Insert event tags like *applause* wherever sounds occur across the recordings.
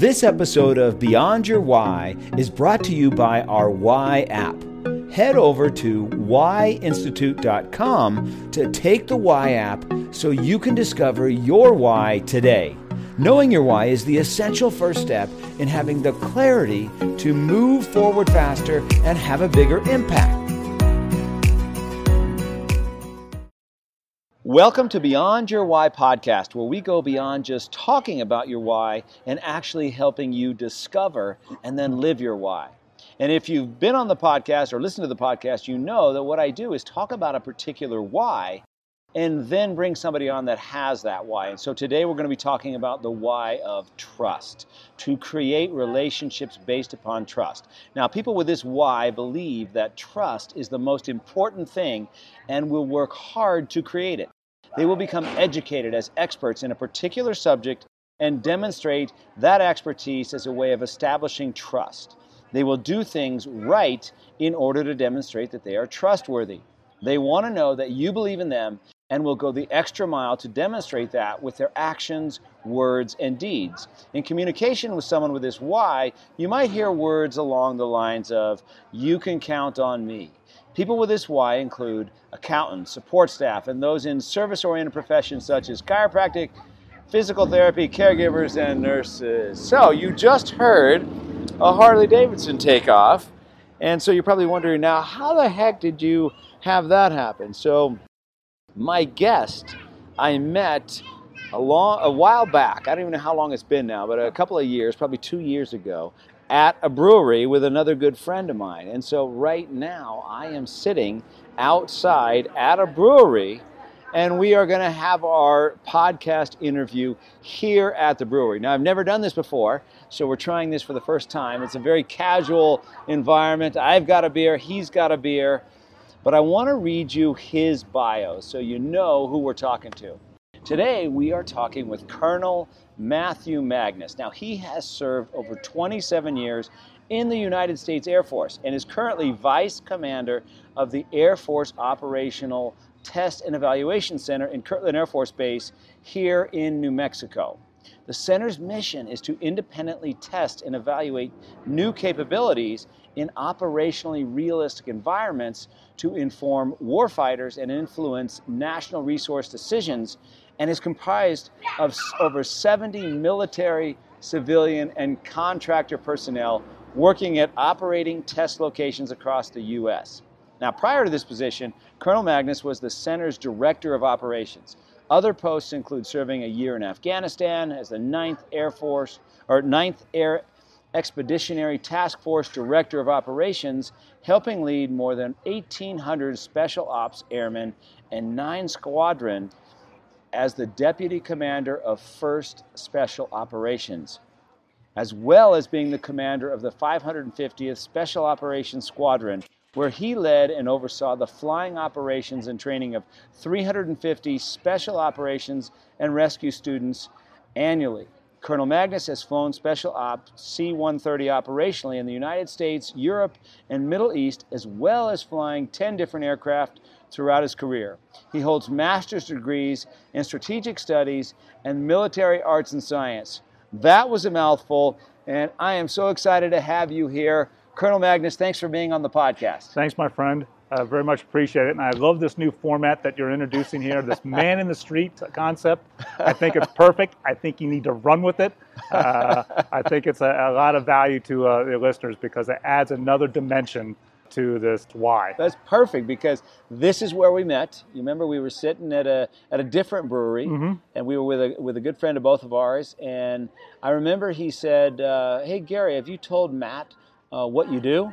This episode of Beyond Your Why is brought to you by our Why app. Head over to whyinstitute.com to take the Why app so you can discover your why today. Knowing your why is the essential first step in having the clarity to move forward faster and have a bigger impact. Welcome to Beyond Your Why podcast, where we go beyond just talking about your why and actually helping you discover and then live your why. And if you've been on the podcast or listened to the podcast, you know that what I do is talk about a particular why and then bring somebody on that has that why. And so today we're going to be talking about the why of trust, to create relationships based upon trust. Now, people with this why believe that trust is the most important thing and will work hard to create it. They will become educated as experts in a particular subject and demonstrate that expertise as a way of establishing trust. They will do things right in order to demonstrate that they are trustworthy. They want to know that you believe in them and will go the extra mile to demonstrate that with their actions, words, and deeds. In communication with someone with this why, you might hear words along the lines of, You can count on me. People with this why include accountants, support staff, and those in service oriented professions such as chiropractic, physical therapy, caregivers, and nurses. So, you just heard a Harley Davidson takeoff. And so you're probably wondering now, how the heck did you have that happen? So, my guest I met a long a while back. I don't even know how long it's been now, but a couple of years, probably two years ago, at a brewery with another good friend of mine. And so right now I am sitting outside at a brewery and we are going to have our podcast interview here at the brewery. Now, I've never done this before, so we're trying this for the first time. It's a very casual environment. I've got a beer, he's got a beer, but I want to read you his bio so you know who we're talking to. Today, we are talking with Colonel Matthew Magnus. Now, he has served over 27 years in the United States Air Force and is currently Vice Commander of the Air Force Operational Test and Evaluation Center in Kirtland Air Force Base here in New Mexico. The center's mission is to independently test and evaluate new capabilities in operationally realistic environments to inform warfighters and influence national resource decisions and is comprised of over 70 military, civilian, and contractor personnel working at operating test locations across the U.S. Now, prior to this position, Colonel Magnus was the center's director of operations. Other posts include serving a year in Afghanistan as the 9th Air Force or 9th Air Expeditionary Task Force Director of Operations, helping lead more than 1,800 Special Ops airmen and nine squadron as the Deputy Commander of 1st Special Operations, as well as being the commander of the 550th Special Operations Squadron, where he led and oversaw the flying operations and training of 350 Special Operations and Rescue students annually. Colonel Magnus has flown Special Op C 130 operationally in the United States, Europe, and Middle East, as well as flying 10 different aircraft throughout his career. He holds master's degrees in strategic studies and military arts and science. That was a mouthful, and I am so excited to have you here. Colonel Magnus, thanks for being on the podcast. Thanks, my friend. I very much appreciate it. And I love this new format that you're introducing here, this *laughs* man in the street concept. I think it's perfect. I think you need to run with it. Uh, I think it's a, a, lot of value to uh, the listeners because it adds another dimension to this why. That's perfect because this is where we met. You remember we were sitting at a at a different brewery, mm-hmm. and we were with a with a good friend of both of ours. And I remember he said, uh, "Hey Gary, have you told Matt uh, what you do?"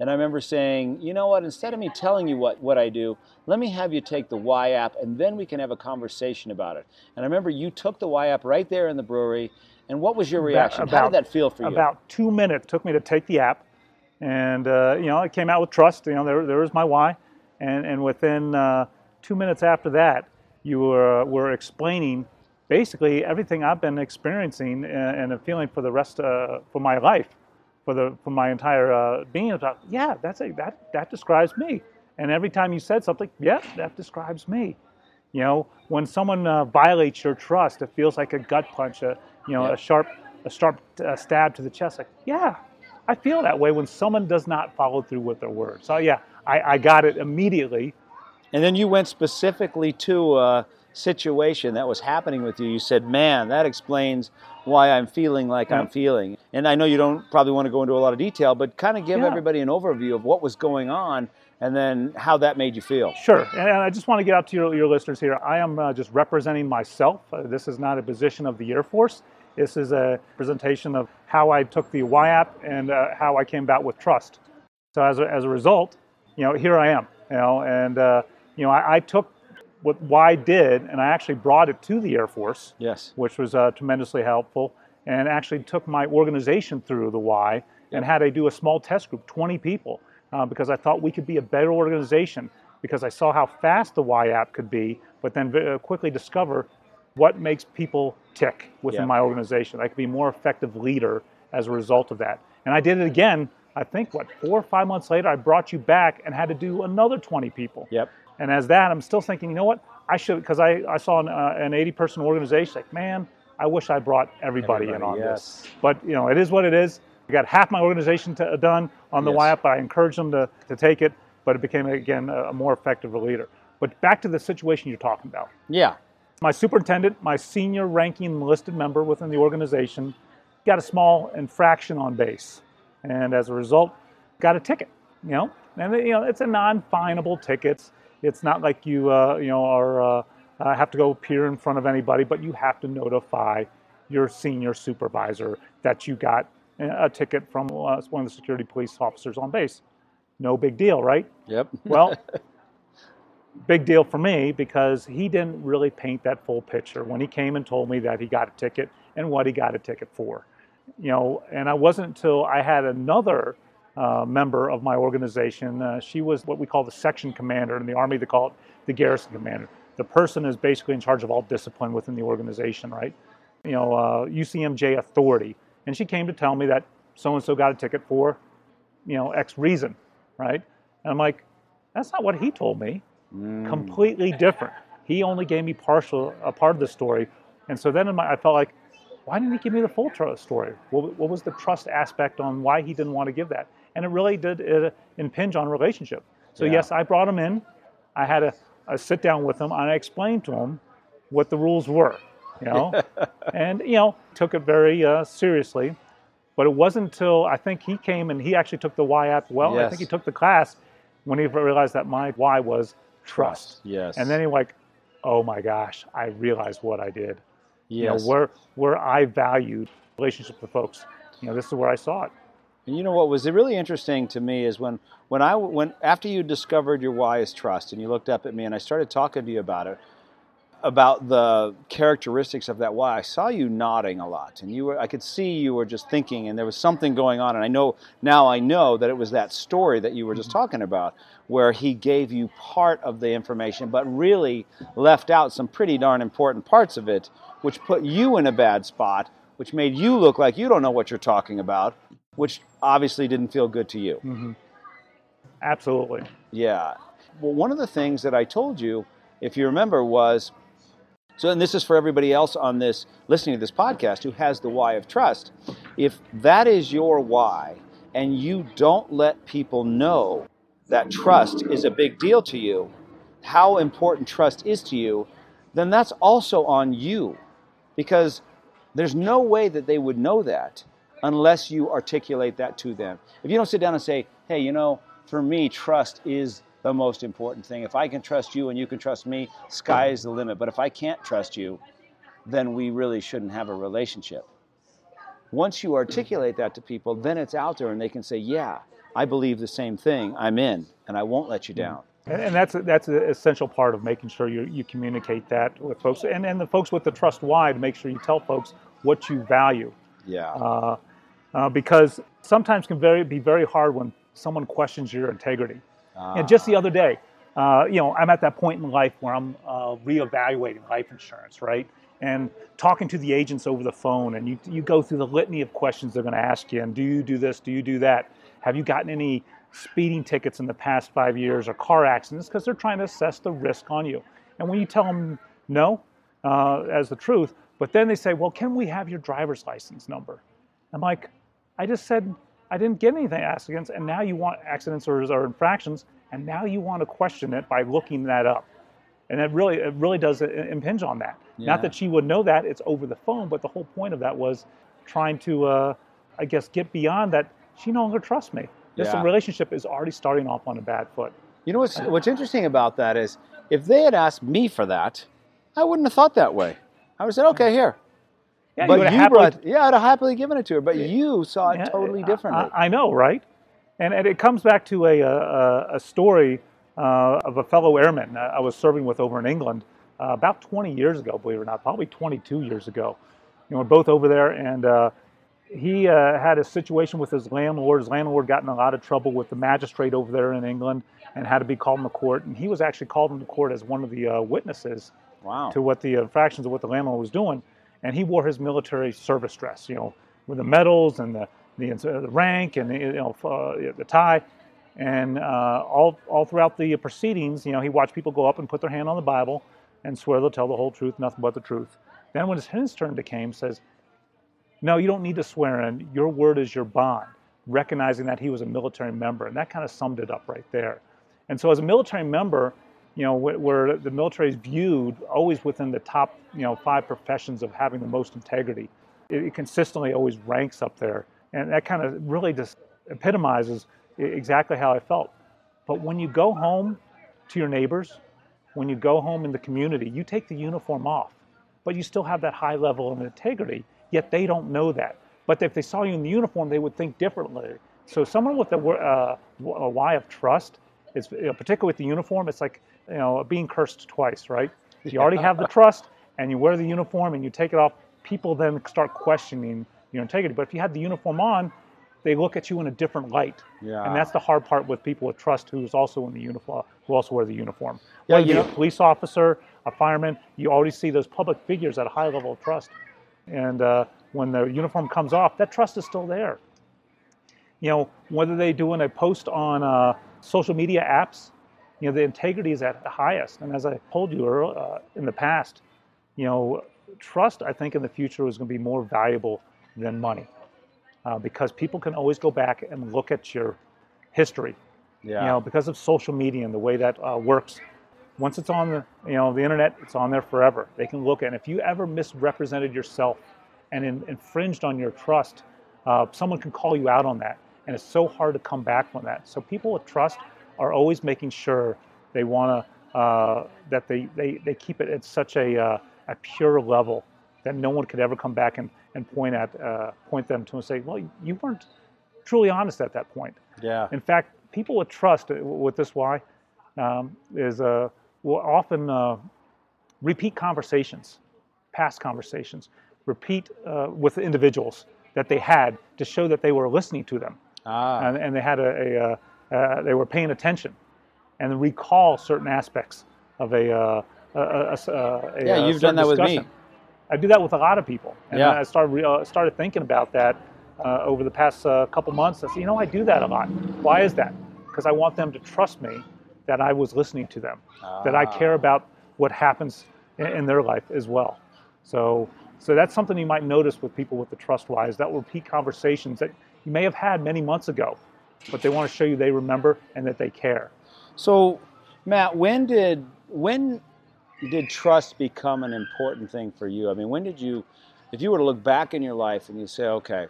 And I remember saying, "You know what? Instead of me telling you what what I do, let me have you take the Why app, and then we can have a conversation about it." And I remember you took the Why app right there in the brewery. And what was your reaction? About, How did that feel for you? About two minutes took me to take the app and, uh, you know, I came out with trust. You know, there, there was my why. And, and within uh, two minutes after that, you were, were explaining basically everything I've been experiencing and, and feeling for the rest, uh, for my life, for, the, for my entire uh, being. About, yeah, that's a, that, that describes me. And every time you said something, yeah, that describes me. You know, when someone uh, violates your trust, it feels like a gut punch, a, you know, yeah. a sharp a sharp uh, stab to the chest. Like, yeah, I feel that way when someone does not follow through with their word. So yeah, I, I got it immediately. And then you went specifically to a situation that was happening with you. You said, "Man, that explains why I'm feeling like Yeah. I'm feeling." And I know you don't probably want to go into a lot of detail, but kind of give Yeah. everybody an overview of what was going on and then how that made you feel. Sure, and I just want to get out to your, your listeners here. I am uh, just representing myself. Uh, this is not a position of the Air Force. This is a presentation of how I took the Why app and uh, how I came about with trust. So as a, as a result, you know, here I am. You know, and uh, you know, I, I took what Y did and I actually brought it to the Air Force, Yes. which was uh, tremendously helpful, and actually took my organization through the Y and had I do a small test group, 20 people, uh, because I thought we could be a better organization because I saw how fast the Why app could be, but then uh, quickly discover what makes people tick within Yeah. my organization. I could be a more effective leader as a result of that. And I did it again. I think what four or five months later, I brought you back and had to do another 20 people. Yep. And as that, I'm still thinking, you know what? I should because I, I saw an, uh, an 80 person organization. Like, man, I wish I brought everybody, in on Everybody, this. But you know, it is what it is. I got half my organization to, done on the Yes. Why app. I encouraged them to, to take it, but it became again a, a more effective leader. But back to the situation you're talking about. Yeah. My superintendent, my senior ranking enlisted member within the organization, got a small infraction on base, and as a result, got a ticket. You know, and you know it's a non-finable ticket. It's not like you uh, you know are uh, uh, have to go appear in front of anybody, but you have to notify your senior supervisor that you got a a ticket from uh, one of the security police officers on base. No big deal, right? Yep. Well, *laughs* big deal for me because he didn't really paint that full picture when he came and told me that he got a ticket and what he got a ticket for. You know, and I wasn't until I had another uh, member of my organization. Uh, she was what we call the section commander in the Army. They call it the garrison commander. The person is basically in charge of all discipline within the organization, right? You know, uh, UCMJ authority. And she came to tell me that so and so got a ticket for, you know, X reason, right? And I'm like, that's not what he told me Mm. completely different. He only gave me partial a part of the story, and so then in my, I felt like, why didn't he give me the full trust story? What, what was the trust aspect on why he didn't want to give that? And it really did it impinge on relationship. So Yeah. yes, I brought him in. I had a, a sit down with him, and I explained to him what the rules were, you know, *laughs* and you know took it very uh, seriously. But it wasn't until I think he came and he actually took the Why app well. I think he took the class when he realized that my why was trust. Yes. And then he like, oh my gosh, I realized what I did. You know, where where I valued relationship with folks. You know, this is where I saw it. And you know what was really interesting to me is when when I when after you discovered your why is trust and you looked up at me and I started talking to you about it about the characteristics of that why I saw you nodding a lot and you were I could see you were just thinking and there was something going on and I know now I know that it was that story that you were just mm-hmm. talking about where he gave you part of the information but really left out some pretty darn important parts of it which put you in a bad spot which made you look like you don't know what you're talking about which obviously didn't feel good to you. Mm-hmm. Absolutely. Yeah. Well, one of the things that I told you, if you remember, was so, and this is for everybody else on this listening to this podcast who has the why of trust. If that is your why, and you don't let people know that trust is a big deal to you, how important trust is to you, then that's also on you, because there's no way that they would know that unless you articulate that to them. If you don't sit down and say, hey, you know, for me, trust is the most important thing. If I can trust you and you can trust me, sky is the limit. But if I can't trust you, then we really shouldn't have a relationship. Once you articulate that to people, then it's out there and they can say, yeah, I believe the same thing. I'm in and I won't let you down. And, and that's that's an essential part of making sure you, you communicate that with folks, and, and the folks with the trust why to make sure you tell folks what you value, Yeah. uh, uh, because sometimes can very be very hard when someone questions your integrity. Ah. And just the other day, uh, you know, I'm at that point in life where I'm uh, reevaluating life insurance, right? And talking to the agents over the phone, and you you go through the litany of questions they're going to ask you, and do you do this? Do you do that? Have you gotten any speeding tickets in the past five years or car accidents? Because they're trying to assess the risk on you. And when you tell them no, uh, as the truth, But then they say, well, can we have your driver's license number? I'm like, I just said I didn't get anything accidents, and now you want accidents or, or infractions, and now you want to question it by looking that up. And it really, it really does impinge on that. Yeah. Not that she would know that, it's over the phone, but the whole point of that was trying to, uh, I guess, get beyond that. She no longer trusts me. This Yeah. relationship is already starting off on a bad foot. You know what's what's interesting about that is if they had asked me for that, I wouldn't have thought that way. I would have said, okay, here. Yeah, but have you happily- brought, yeah, I'd have happily given it to her. But you saw it Yeah, totally differently. I, I know, right? And, and it comes back to a, a, a story uh, of a fellow airman uh, I was serving with over in England uh, about 20 years ago, believe it or not, probably 22 years ago. You know, we're both over there, and uh, he uh, had a situation with his landlord. His landlord got in a lot of trouble with the magistrate over there in England and had to be called into court. And he was actually called into court as one of the uh, witnesses wow. to what the infractions of what the landlord was doing, and he wore his military service dress, you know, with the medals and the the, uh, the rank and the, you know uh, the tie, and uh, all all throughout the proceedings, you know, he watched people go up and put their hand on the Bible and swear they'll tell the whole truth, nothing but the truth. Then when his, turn to came, says, "No, you don't need to swear in. Your word is your bond." Recognizing that he was a military member, and that kind of summed it up right there. And so, as a military member, you know, where, the military is viewed always within the top, you know, five professions of having the most integrity, it, consistently always ranks up there, and that kind of really just epitomizes exactly how I felt. But when you go home to your neighbors, when you go home in the community, you take the uniform off, but you still have that high level of integrity. Yet they don't know that. But if they saw you in the uniform, they would think differently. So someone with a, uh, a why of trust, is you know, particularly with the uniform, it's like you know being cursed twice, right? You already have the trust, and you wear the uniform, and you take it off. People then start questioning your integrity. But if you had the uniform on, they look at you in a different light. Yeah. And that's the hard part with people with trust who's also in the uniform, who also wear the uniform. Yeah, Whether you- a police officer, a fireman, you already see those public figures at a high level of trust. And uh, when the uniform comes off, that trust is still there. You know, whether they do doing a post on uh, social media apps, you know, the integrity is at the highest. And as I told you uh, in the past, you know, trust, I think in the future is going to be more valuable than money uh, because people can always go back and look at your history yeah. you know, because of social media and the way that uh, works. Once it's on the, you know, the internet, it's on there forever. They can look at, and if you ever misrepresented yourself and in, infringed on your trust, uh, someone can call you out on that, and it's so hard to come back from that. So people with trust are always making sure they want to uh, that they, they they keep it at such a uh, a pure level that no one could ever come back and, and point at uh, point them to and say, well, you weren't truly honest at that point. yeah. In fact, people with trust uh, with this why um, is uh, will often uh, repeat conversations, past conversations, repeat uh, with individuals that they had to show that they were listening to them Ah. and, and they had a, a uh, uh, they were paying attention and recall certain aspects of a, uh, a, a, a, a Yeah, uh, you've done that with me. I do that with a lot of people, and Yeah. I started uh, started thinking about that uh, over the past uh, couple months. I said, you know, I do that a lot. Why is that? Because I want them to trust me that I was listening to them, that I care Ah. about what happens in, in their life as well. So, so that's something you might notice with people with the trust wise. That repeat conversations that you may have had many months ago, but they want to show you they remember and that they care. So, Matt, when did when did trust become an important thing for you? I mean, when did you, if you were to look back in your life and you say, okay,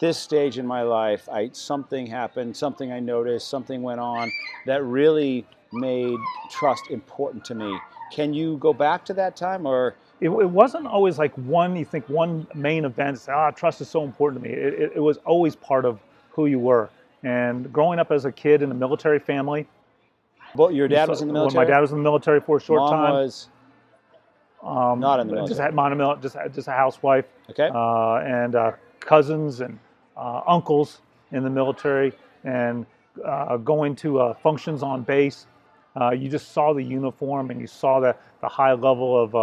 this stage in my life, I something happened, something I noticed, something went on that really made trust important to me. Can you go back to that time, or It, it wasn't always like one, you think one main event, say, ah, trust is so important to me. It, it, it was always part of who you were. And growing up as a kid in a military family, well, your dad was in the when military? my dad was in the military for a short Mom time. was um, not in the Just military. had monomil- just just a housewife. okay. uh, and uh, cousins and uh, uncles in the military, and uh, going to uh, functions on base. Uh, you just saw the uniform and you saw the, the high level of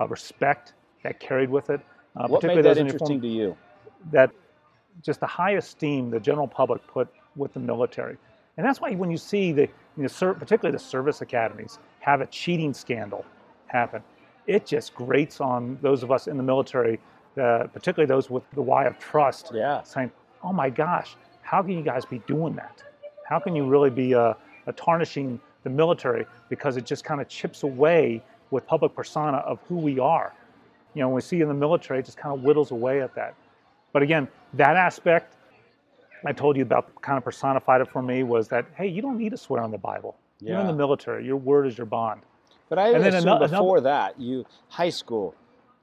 uh, respect that carried with it. Uh, what particularly made that uniform- interesting to you? that just the high esteem the general public put with the military. And that's why when you see the, you know, ser- particularly the service academies, have a cheating scandal happen, it just grates on those of us in the military, uh, particularly those with the why of trust, Yeah. saying, "Oh my gosh, how can you guys be doing that? How can you really be uh, uh, tarnishing the military because it just kind of chips away with public persona of who we are? You know, when we see in the military, it just kind of whittles away at that. But again, that aspect I told you about kind of personified it for me was that hey, you don't need to swear on the Bible. You're in the military. Your word is your bond. But I And then before that, you high school,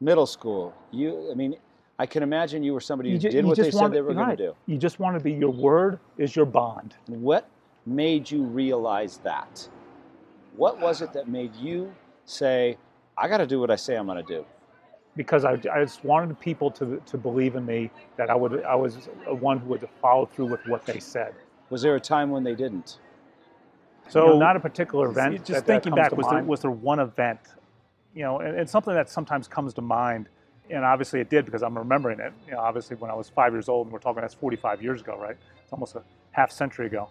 middle school, you I mean, I can imagine you were somebody who ju- did what they just said they were going to do. You just want to be. Your word is your bond. What made you realize that? What was it that made you say, I got to do what I say I'm going to do? because I, I just wanted people to, to believe in me that I would I was one who would follow through with what they said. Was there a time when they didn't? So So, not a particular event. just that- that thinking comes back, to was there, was there one event, you know, and, and something that sometimes comes to mind, and obviously it did because I'm remembering it. You know, obviously when I was five years old, and we're talking that's 45 years ago, right? It's almost a half century ago.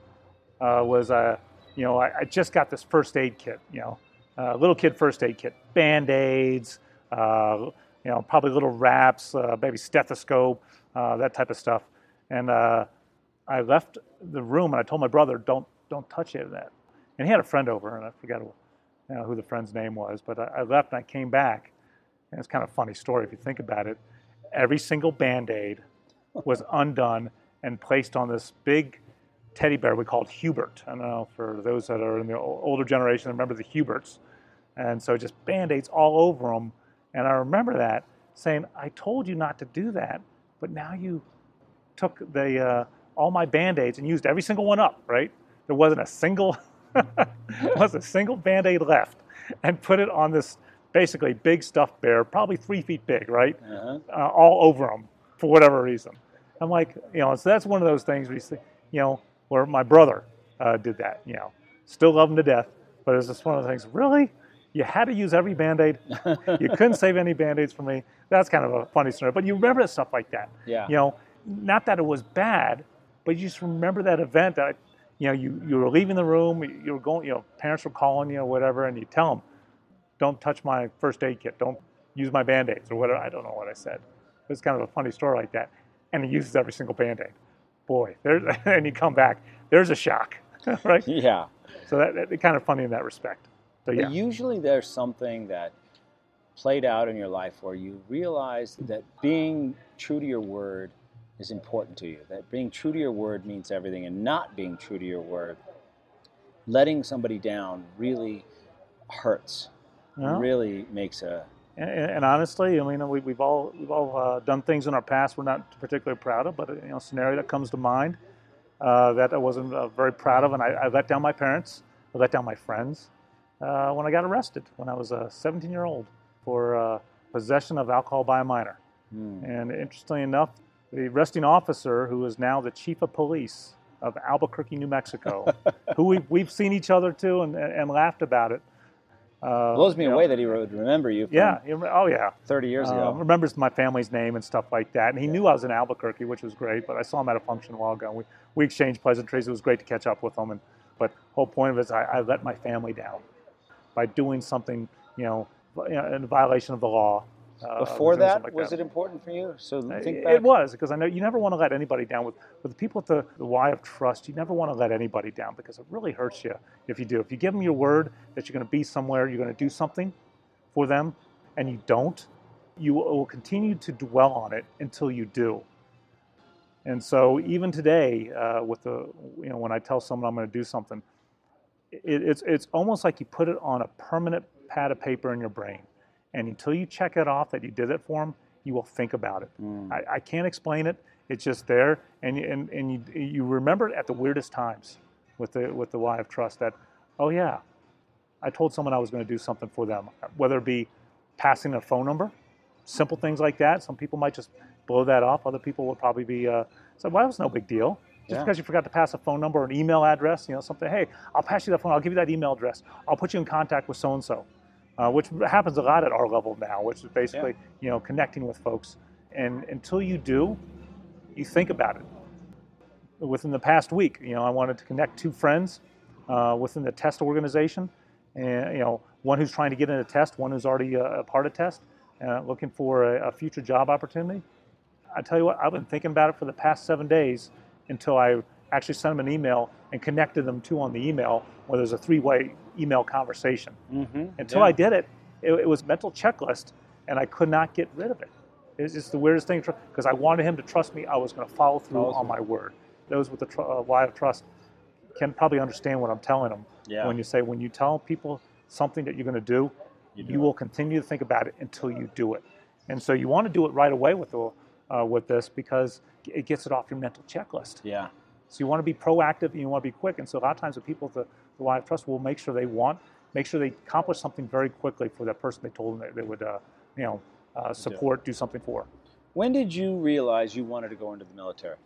Uh, was uh, you know, I, I just got this first aid kit, you know, uh, little kid first aid kit, band aids, uh, you know, probably little wraps, uh, maybe stethoscope, uh, that type of stuff, and uh, I left the room and I told my brother, don't don't touch any of that. And he had a friend over, and I forget who, you know, who the friend's name was. But I, I left and I came back, and it's kind of a funny story if you think about it. Every single band aid was undone and placed on this big teddy bear we called Hubert. I don't know for those that are in the older generation, remember the Huberts. And so just band aids all over them. And I remember that saying, I told you not to do that, but now you took the uh, all my band aids and used every single one up, right? There wasn't a single *laughs* wasn't a single band aid left, and put it on this basically big stuffed bear, probably three feet big, right? Uh-huh. Uh, all over him for whatever reason. I'm like, you know, so that's one of those things where you see, you know, where my brother uh, did that, you know, still love him to death, but it's just one of the things. Really, you had to use every band aid. you *laughs* couldn't save any band aids for me. That's kind of a funny story, but you remember stuff like that. Yeah. You know, not that it was bad, but you just remember that event that, you know, you, you were leaving the room, you were going, you know, parents were calling you or whatever, and you tell them, don't touch my first aid kit, don't use my band aids or whatever. I don't know what I said. It's kind of a funny story like that. And he uses every single band aid. Boy, there's, *laughs* and you come back, there's a shock, *laughs* right? Yeah. So that, that kind of funny in that respect. So yeah. But usually there's something that played out in your life where you realize that being true to your word is important to you. That being true to your word means everything, and not being true to your word, letting somebody down really hurts. Well, Really makes a And, and honestly, I mean, we, we've all we've all uh, done things in our past we're not particularly proud of, but you know, a scenario that comes to mind uh, that I wasn't uh, very proud of, and I, I let down my parents, I let down my friends uh, when I got arrested when I was a 17 year old for uh, possession of alcohol by a minor. hmm, And interestingly enough, the arresting officer, who is now the chief of police of Albuquerque, New Mexico, *laughs* who we, we've seen each other too and, and laughed about it. Uh, blows me you know, away that he would remember you from Yeah. Oh, yeah. 30 years Uh, ago. remembers my family's name and stuff like that. And he knew I was in Albuquerque, which was great. But I saw him at a function a while ago. And we, we exchanged pleasantries. It was great to catch up with him. And but whole point of it is I, I let my family down by doing something, you know, vi- you know, in violation of the law. Uh, Before that, like was that. it important for you? So Uh, think it, back. it was because I know you never want to let anybody down. With with the people at the, the why of trust, you never want to let anybody down because it really hurts you if you do. If you give them your word that you're going to be somewhere, you're going to do something for them, and you don't, you will will continue to dwell on it until you do. And so even today, uh, with the you know when I tell someone I'm going to do something, it, it's it's almost like you put it on a permanent pad of paper in your brain, and until you check it off that you did it for them, you will think about it. Mm. I, I can't explain it. It's just there, and you- and and you you remember it at the weirdest times with the with the why of trust. That oh yeah, I told someone I was going to do something for them, whether it be passing a phone number, simple things like that. Some people might just blow that off. Other people would probably be uh, say, well, that was no big deal. Just Yeah. because you forgot to pass a phone number or an email address, you know, something. Hey, I'll pass you that phone. I'll give you that email address. I'll put you in contact with so and so, which happens a lot at our level now, which is basically you know connecting with folks. And until you do, you think about it. Within the past week, you know, I wanted to connect two friends uh, within the test organization, and you know, one who's trying to get in a test, one who's already a, a part of test, uh, looking for a, a, future job opportunity. I tell you what, I've been thinking about it for the past seven days until I actually sent them an email and connected them to on the email where there's a three-way email conversation. Mm-hmm. Until yeah. I did it, it, it was mental checklist, and I could not get rid of it. It's just the weirdest thing because I wanted him to trust me. I was going to follow through on my word. Those with the tr- uh, of trust can probably understand what I'm telling them. Yeah. When you say when you tell people something that you're going to do, you, do you will continue to think about it until you do it. And so you want to do it right away with the, uh, with this because it gets it off your mental checklist. Yeah. So you want to be proactive and you want to be quick. And so a lot of times the people the, the why of trust will make sure they want, make sure they accomplish something very quickly for that person they told them they, they would, uh, you know, uh, support, do something for. When did you realize you wanted to go into the military?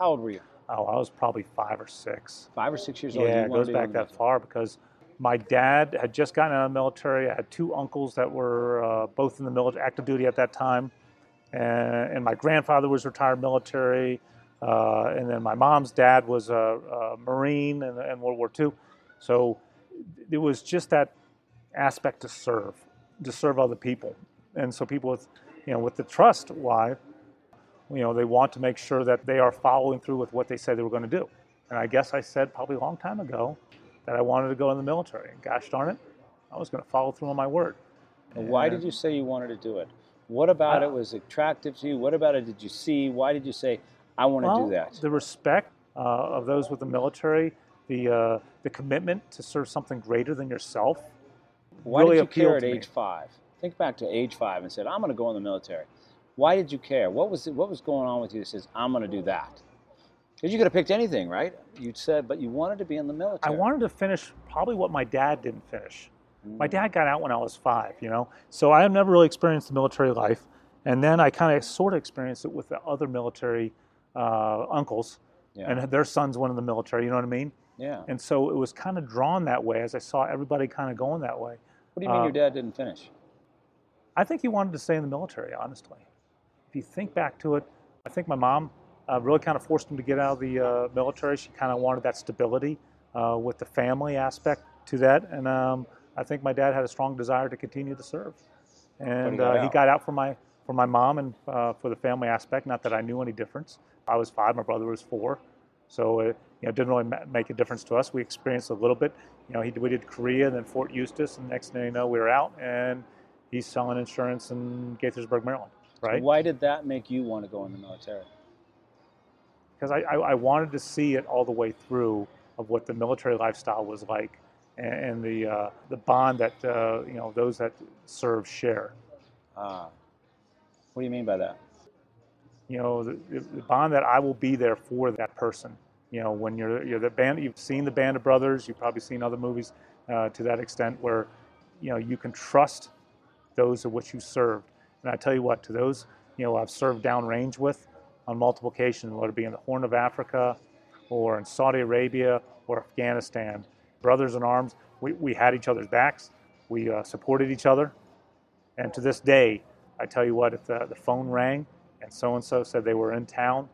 How old were you? Oh, I was probably five or six. Five or six years yeah, old. Yeah, it goes back that far because my dad had just gotten out of the military. I had two uncles that were uh, both in the military, active duty at that time, and, and my grandfather was retired military, uh, and then my mom's dad was a, a Marine in, in World War II. So it was just that aspect to serve, to serve other people and so people with, you know, with the trust why, you know, they want to make sure that they are following through with what they said they were going to do. And I guess I said probably a long time ago that I wanted to go in the military. And gosh darn it, I was going to follow through on my word. And why did you say you wanted to do it? What about it was attractive to you? What about it did you see? Why did you say, I want well, to do that? The respect uh, of those with the military, the, uh, the commitment to serve something greater than yourself. Why really did you care at age five? Think back to age five and said, I'm going to go in the military. Why did you care? What was, it, what was going on with you that says, I'm going to do that? Because you could have picked anything, right? You said, but you wanted to be in the military. I wanted to finish probably what my dad didn't finish. Mm. My dad got out when I was five, you know? So I have never really experienced the military life. And then I kind of sort of experienced it with the other military uh, uncles. Yeah. And their sons went in the military, you know what I mean? Yeah. And so it was kind of drawn that way as I saw everybody kind of going that way. What do you mean uh, your dad didn't finish? I think he wanted to stay in the military, honestly. If you think back to it, I think my mom uh, really kind of forced him to get out of the uh, military. She kind of wanted that stability uh, with the family aspect to that. And um, I think my dad had a strong desire to continue to serve. And he got, uh, he got out for my, for my mom and uh, for the family aspect. Not that I knew any difference. I was five, my brother was four. So it you know, didn't really make a difference to us. We experienced a little bit. You know, he, we did Korea and then Fort Eustis, and next thing you know, we were out. And he's selling insurance in Gaithersburg, Maryland, right? Why did that make you want to go in the military? Because I, I, I wanted to see it all the way through of what the military lifestyle was like and, and the, uh, the bond that, uh, you know, those that serve share. Ah. What do you mean by that? You know, the, the bond that I will be there for that person. You know, when you're, you're the band, you've seen the Band of Brothers, you've probably seen other movies uh, to that extent where, you know, you can trust those of which you served. And I tell you what, to those you know I've served downrange with on multiple occasions, whether it be in the Horn of Africa or in Saudi Arabia or Afghanistan, brothers in arms, we, we had each other's backs, we uh, supported each other. And to this day, I tell you what, if the, the phone rang and so and so said they were in town,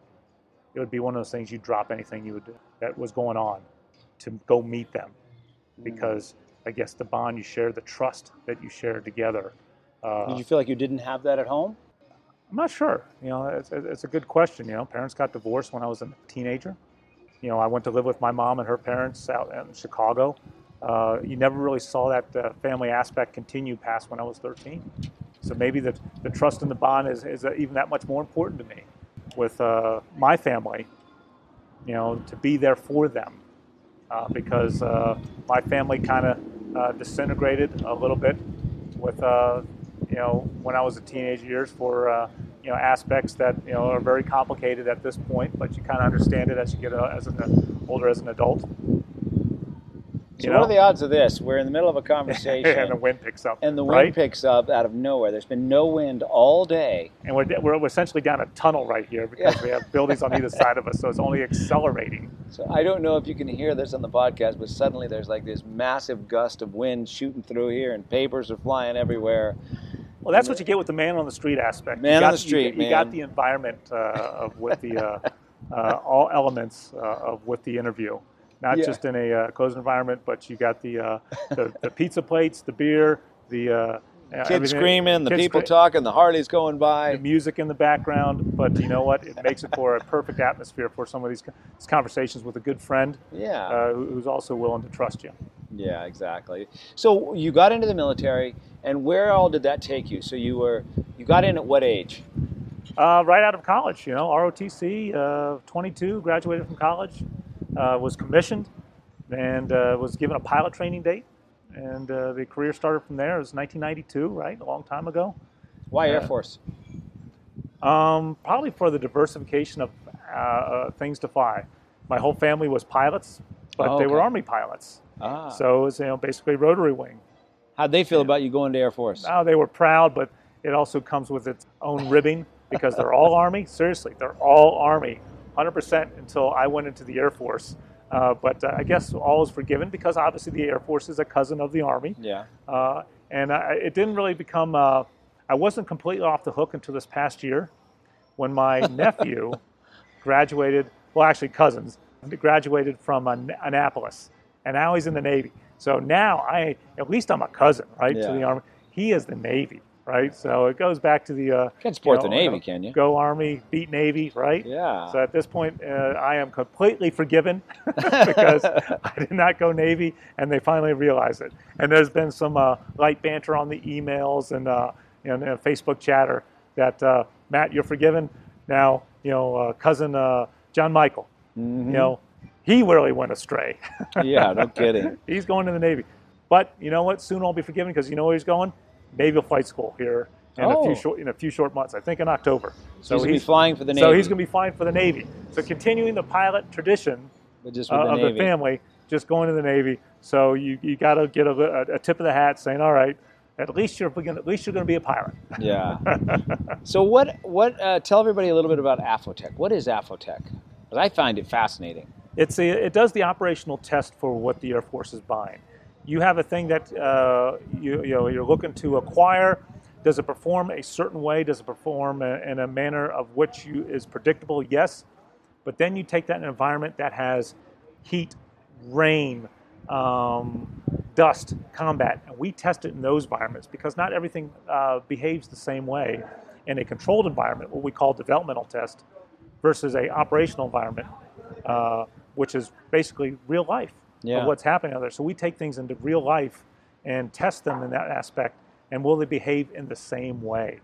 it would be one of those things you'd drop anything you would do that was going on to go meet them mm. because I guess the bond you share, the trust that you share together uh, Did you feel like you didn't have that at home? I'm not sure. You know, it's, it's a good question. You know, parents got divorced when I was a teenager. You know, I went to live with my mom and her parents out in Chicago. Uh, you never really saw that uh, family aspect continue past when I was 13. So maybe the, the trust and the bond is, is even that much more important to me with uh, my family, you know, to be there for them. Uh, because uh, my family kind of disintegrated a little bit with you know, when I was a teenage years for, uh, you know, aspects that, you know, are very complicated at this point, but you kind of understand it as you get uh, as an, older as an adult. So know? what are the odds of this? We're in the middle of a *laughs* conversation, and the wind picks up, and the wind right? picks up out of nowhere. There's been no wind all day, and we're, we're essentially down a tunnel right here because we have buildings on either side of us, so it's only *laughs* accelerating. So I don't know if you can hear this on the podcast, but suddenly there's like this massive gust of wind shooting through here, and papers are flying everywhere. Well, that's what you get with the man on the street aspect. Man got, on the street, you, you got the environment uh, of with the uh, *laughs* uh, all elements uh, of with the interview. Not Yeah. just in a uh, closed environment, but you got the, uh, the the pizza plates, the beer, the uh, Kids screaming, the kids people talking, the Harleys going by, the music in the background. But you know what? It makes it for a perfect atmosphere for some of these, these conversations with a good friend Yeah. uh, who's also willing to trust you. Yeah, exactly. So you got into the military, and where all did that take you? So you were you got in at what age? Uh, right out of college, you know, ROTC, uh, 22, graduated from college, uh, was commissioned, and uh, was given a pilot training date. And uh, the career started from there. It was 1992, right? A long time ago. Why Air Force? Um, probably for the diversification of uh, uh, things to fly. My whole family was pilots, but Oh, they were. Army pilots. Ah. So it was, you know, basically rotary wing. How'd they feel about you going to Air Force? Now they were proud, but it also comes with its own ribbing because they're all *laughs* Army. Seriously, they're all Army, 100% until I went into the Air Force. Uh, but uh, I guess all is forgiven because obviously the Air Force is a cousin of the Army. Yeah. Uh, and I, it didn't really become, uh, I wasn't completely off the hook until this past year when my *laughs* nephew graduated, well, actually, cousins, graduated from An- Annapolis. And now he's in the Navy. So now I, at least I'm a cousin, right, Yeah. to the Army. He is the Navy, right? So it goes back to the. Uh, Can't support you the know, Navy, can you? Go Army, beat Navy, right? Yeah. So at this point, uh, I am completely forgiven *laughs* because *laughs* I did not go Navy, and they finally realized it. And there's been some uh, light banter on the emails and uh, and uh, Facebook chatter that uh, Matt, you're forgiven. Now, you know, uh, cousin uh, John Michael, you know, he really went astray. Mm-hmm. yeah, no *laughs* kidding. he's going to the Navy, but you know what? Soon I'll be forgiven because you know where he's going? Naval Flight School here in a Oh. few short in a few short months. I think in October. So he's be flying for the Navy. So he's going to be flying for the Navy. So continuing the pilot tradition just uh, the of Navy. the family, just going to the Navy. So you, you got to get a, a tip of the hat saying, all right, at least you're gonna, at least you're going to be a pilot. Yeah. *laughs* so what? What? Uh, tell everybody a little bit about AFOTEC. What is AFOTEC? Because I find it fascinating. It's a, it does the operational test for what the Air Force is buying. You have a thing that uh, you, you know, you're looking to acquire. Does it perform a certain way? Does it perform in a manner of which you, is predictable? Yes. But then you take that in an environment that has heat, rain, um, dust, combat, and we test it in those environments because not everything uh, behaves the same way in a controlled environment, what we call developmental test, versus a operational environment, uh, which is basically real life Yeah. of what's happening out there. So we take things into real life and test them in that aspect, and will they behave in the same way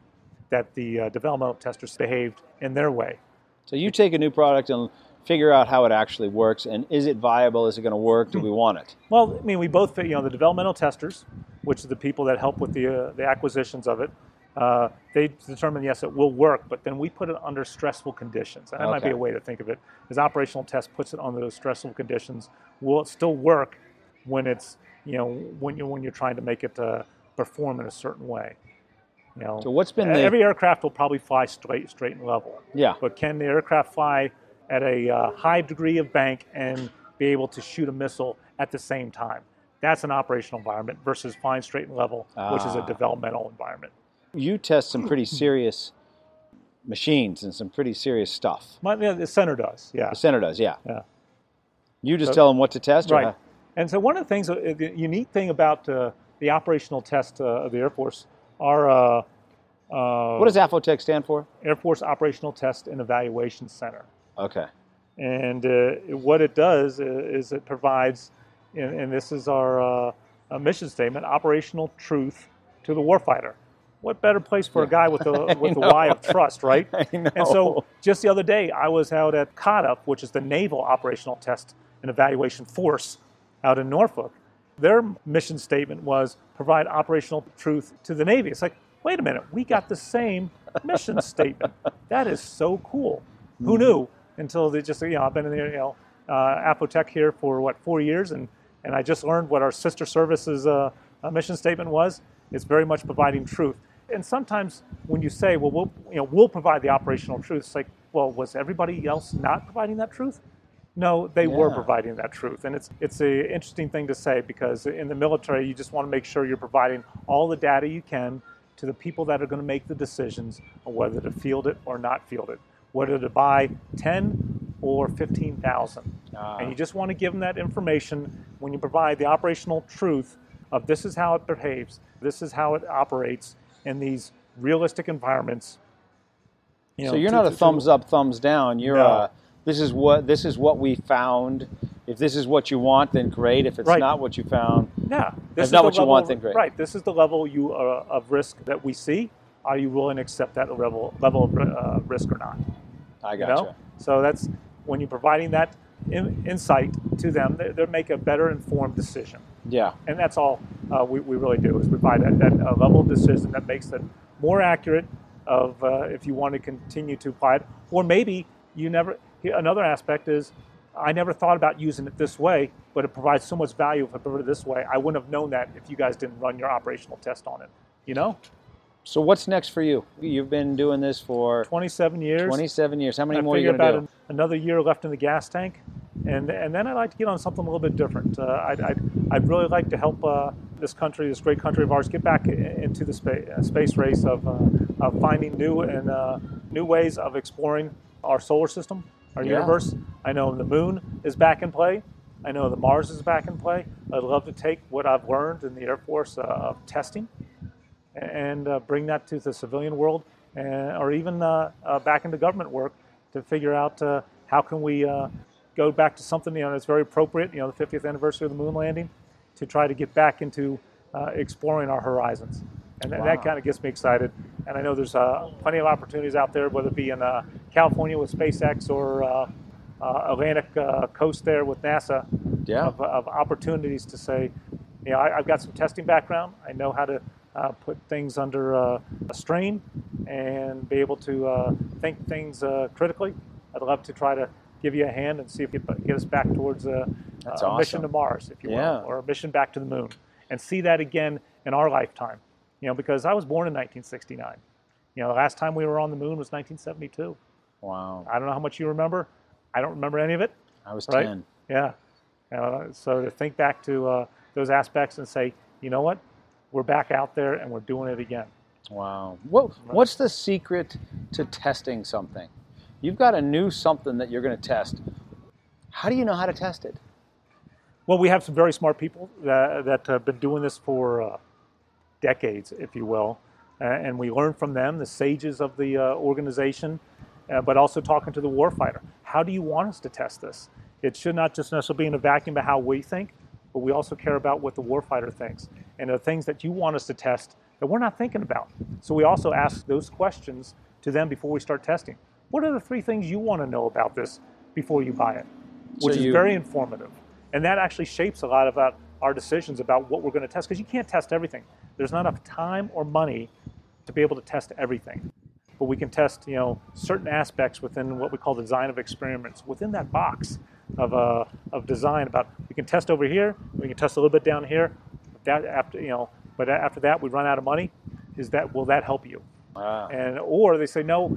that the uh, developmental testers behaved in their way? So you take a new product and figure out how it actually works, and is it viable? Is it going to work? Do we want it? Well, I mean, we both, fit, you know, the developmental testers, which are the people that help with the, uh, the acquisitions of it, uh, they determine, yes, it will work, but then we put it under stressful conditions. And that might be a way to think of it. Is operational test puts it under those stressful conditions. Will it still work when it's, you know, when you're, when you're trying to make it uh, perform in a certain way? You know, So what's been the every aircraft will probably fly straight, straight and level. yeah? But can the aircraft fly at a uh, high degree of bank and be able to shoot a missile at the same time? That's an operational environment versus flying straight and level, which is a Ah. developmental environment. You test some pretty serious machines and some pretty serious stuff. My, yeah, the center does, yeah. The center does, yeah. Yeah. You just So- tell them what to test, or Right. how- And so one of the things, uh, the unique thing about uh, the operational test uh, of the Air Force are uh, uh, What does AFOTEC stand for? Air Force Operational Test and Evaluation Center. Okay. And uh, what it does is it provides, and, and this is our mission statement, operational truth to the warfighter. What better place for a guy with the *laughs* with the Y of trust, right? *laughs* And so just the other day, I was out at COTF, which is the Naval Operational Test and Evaluation Force out in Norfolk. Their mission statement was provide operational truth to the Navy. It's like, wait a minute, we got the same mission *laughs* statement. That is so cool. Who knew until they just, you know, I've been in the, you know, uh, AFOTEC here for what, four years, and, and I just learned what our sister services uh, uh, mission statement was. It's very much providing truth. And sometimes when you say, well, we'll, you know, we'll provide the operational truth, it's like, well, was everybody else not providing that truth? No, they were providing that truth, and it's it's an interesting thing to say because in the military, you just want to make sure you're providing all the data you can to the people that are going to make the decisions on whether to field it or not field it, whether to buy 10 or 15,000. Ah. And you just want to give them that information when you provide the operational truth of this is how it behaves, this is how it operates in these realistic environments. You so you're to- not a to- to- thumbs up, thumbs down. You're No. uh this is what this is what we found. If this is what you want, then great. If it's Right. not what you found, Yeah, this is not what you want, then great. Right, this is the level you uh, of risk that we see. Are you willing to accept that level level of uh, risk or not? I You gotcha. know, so that's when you're providing that in, insight to them, they, they make a better informed decision, Yeah. and that's all uh, we, we really do is provide that, that uh, level of decision that makes it more accurate. Of uh, if you want to continue to apply it, or maybe you never. Another aspect is I never thought about using it this way, but it provides so much value if I put it this way. I wouldn't have known that if you guys didn't run your operational test on it. You know, So what's next for you? You've been doing this for 27 years. 27 years. How many I more are you going to about do? an- another year left in the gas tank, and and then I'd like to get on something a little bit different. Uh, I'd, I'd, I'd really like to help uh, this country, this great country of ours, get back into the space, space race of, uh, of finding new and uh, new ways of exploring our solar system, our Yeah. universe. I know the moon is back in play. I know the Mars is back in play. I'd love to take what I've learned in the Air Force uh, of testing and uh, bring that to the civilian world, and, or even uh, uh, back into government work to figure out uh, how can we uh, go back to something you know that's very appropriate. You know, the 50th anniversary of the moon landing, to try to get back into uh, exploring our horizons, and, and that kind of gets me excited. And I know there's uh, plenty of opportunities out there, whether it be in uh, California with SpaceX or uh, uh, Atlantic uh, coast there with NASA Yeah. of, of opportunities to say, you know, I, I've got some testing background. I know how to uh, put things under uh, a strain and be able to uh, think things uh, critically. I'd love to try to give you a hand and see if you can get us back towards a, That's a mission to Mars, if you Yeah. will, or a mission back to the moon, and see that again in our lifetime. You know, because I was born in 1969. You know, the last time we were on the moon was 1972. Wow. I don't know how much you remember. I don't remember any of it. I was Right. 10. Yeah. Uh, so to think back to uh, those aspects and say, you know what, we're back out there and we're doing it again. Wow. What, what's the secret to testing something? You've got a new something that you're going to test. How do you know how to test it? Well, we have some very smart people that, that have been doing this for uh, decades, if you will, uh, and we learn from them, the sages of the uh, organization, uh, but also talking to the warfighter. How do you want us to test this? It should not just necessarily be in a vacuum of how we think, but we also care about what the warfighter thinks and the things that you want us to test that we're not thinking about. So we also ask those questions to them before we start testing. What are the three things you want to know about this before you buy it? So Which is very informative. And that actually shapes a lot of our, our decisions about what we're going to test because you can't test everything. There's not enough time or money to be able to test everything. But we can test, you know, certain aspects within what we call the design of experiments within that box of, uh, of design. About we can test over here, we can test a little bit down here. That after you know, but after that we run out of money. Is that will that help you? Ah. And or they say no,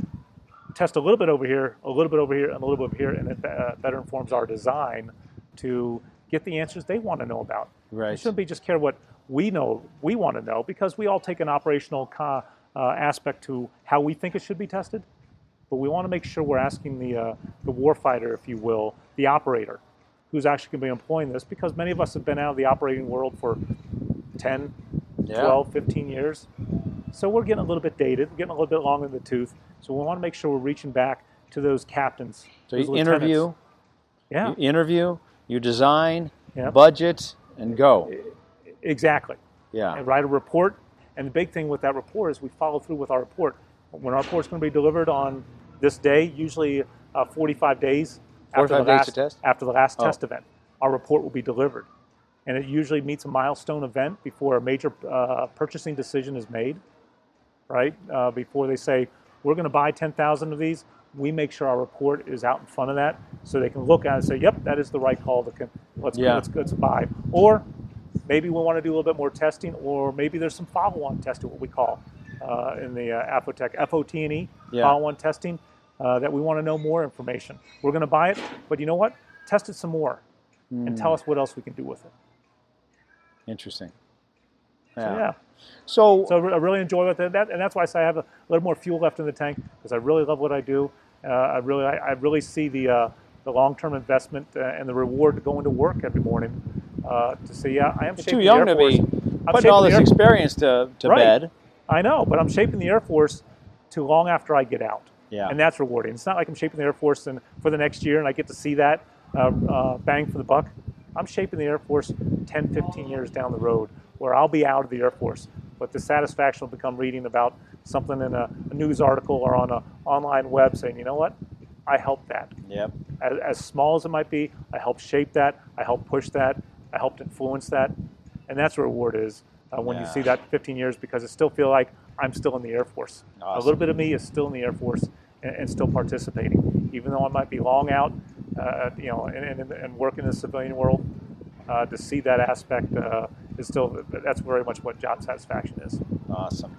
test a little bit over here, a little bit over here, and a little bit over here, and it uh, better informs our design to get the answers they want to know about. Right. It shouldn't be just care what we know we want to know because we all take an operational uh, aspect to how we think it should be tested, but we want to make sure we're asking the uh, the warfighter, if you will, the operator, who's actually going to be employing this, because many of us have been out of the operating world for 10, Yeah. 12, 15 years. So we're getting a little bit dated, we're getting a little bit long in the tooth. So we want to make sure we're reaching back to those captains. So those you lieutenants. interview, Yeah, you interview, you design, Yep. budget, and go. exactly. Yeah. and write a report. And the big thing with that report is we follow through with our report. When our report's going to be delivered on this day, usually uh, 45 days after the days last after the last Oh. test event, our report will be delivered. And it usually meets a milestone event before a major uh, purchasing decision is made. Right uh, before they say we're going to buy 10,000 of these, we make sure our report is out in front of that, so they can look at it and say, "Yep, that is the right call. To con- let's Yeah. let's let's buy." Or maybe we want to do a little bit more testing, or maybe there's some follow-on testing, what we call uh, in the uh, FOT&E Yeah. follow-on testing, uh, that we want to know more information. We're going to buy it, but you know what? Test it some more, and Hmm. tell us what else we can do with it. Interesting. So, Yeah. yeah. So, So I really enjoy it, that, and that's why I say I have a little more fuel left in the tank because I really love what I do. Uh, I really, I, I really see the uh, the long-term investment uh, and the reward to going to work every morning uh, to see. Yeah, I am too young to be I'm putting all this experience to, to Right. bed. I know, but I'm shaping the Air Force to long after I get out. Yeah. And that's rewarding. It's not like I'm shaping the Air Force and for the next year and I get to see that uh, uh, bang for the buck. I'm shaping the Air Force 10, 15 years down the road where I'll be out of the Air Force. But the satisfaction will become reading about something in a, a news article or on an online web saying, you know what? I helped that. Yep. As, as small as it might be, I helped shape that. I helped push that. I helped influence that. And that's what reward is uh, when Yeah. you see that 15 years because it still feel like I'm still in the Air Force. A little bit of me is still in the Air Force and, and still participating, even though I might be long out, you know, and, and, and work in the civilian world. Uh, to see that aspect uh, is still that's very much what job satisfaction is. Awesome.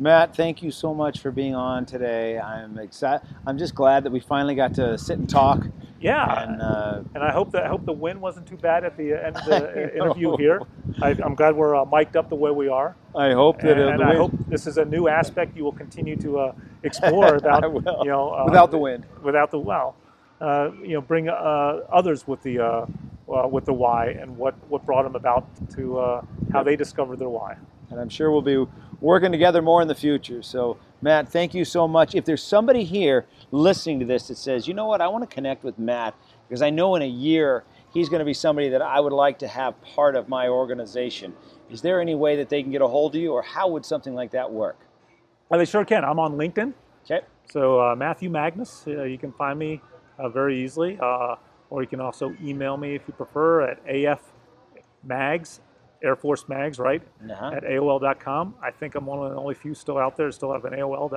Matt, thank you so much for being on today. I'm excited. I'm just glad that we finally got to sit and talk. Yeah, And uh, And I hope that I hope the wind wasn't too bad at the end of *laughs* the interview here. I, I'm glad we're uh, mic'd up the way we are, I hope that and, uh, and I hope this is a new aspect you will continue to uh, explore *laughs* about. I will. You know, uh, without the wind. without the well, uh, you know, bring uh, others with the uh, uh, with the why and what what brought them about to uh, how they discovered their why. and I'm sure we'll be working together more in the future. So, Matt, thank you so much. If there's somebody here listening to this that says, you know what, I want to connect with Matt because I know in a year he's going to be somebody that I would like to have part of my organization. Is there any way that they can get a hold of you, or how would something like that work? Well, they sure can. I'm on LinkedIn. Okay. So uh, Matthew Magnus, uh, you can find me very easily, uh, or you can also email me if you prefer at afmags, Air Force Mags, right, Uh-huh. at AOL.com. I think I'm one of the only few still out there that still have an AOL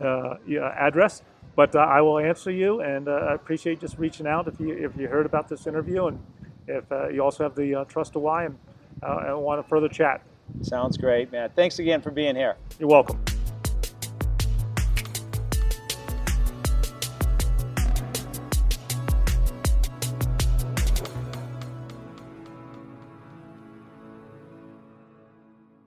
uh, yeah, address. But uh, I will answer you, and uh, I appreciate just reaching out if you if you heard about this interview, and if uh, you also have the uh, trust of why and, uh, and want to further chat. Sounds great, Matt. Thanks again for being here. You're welcome.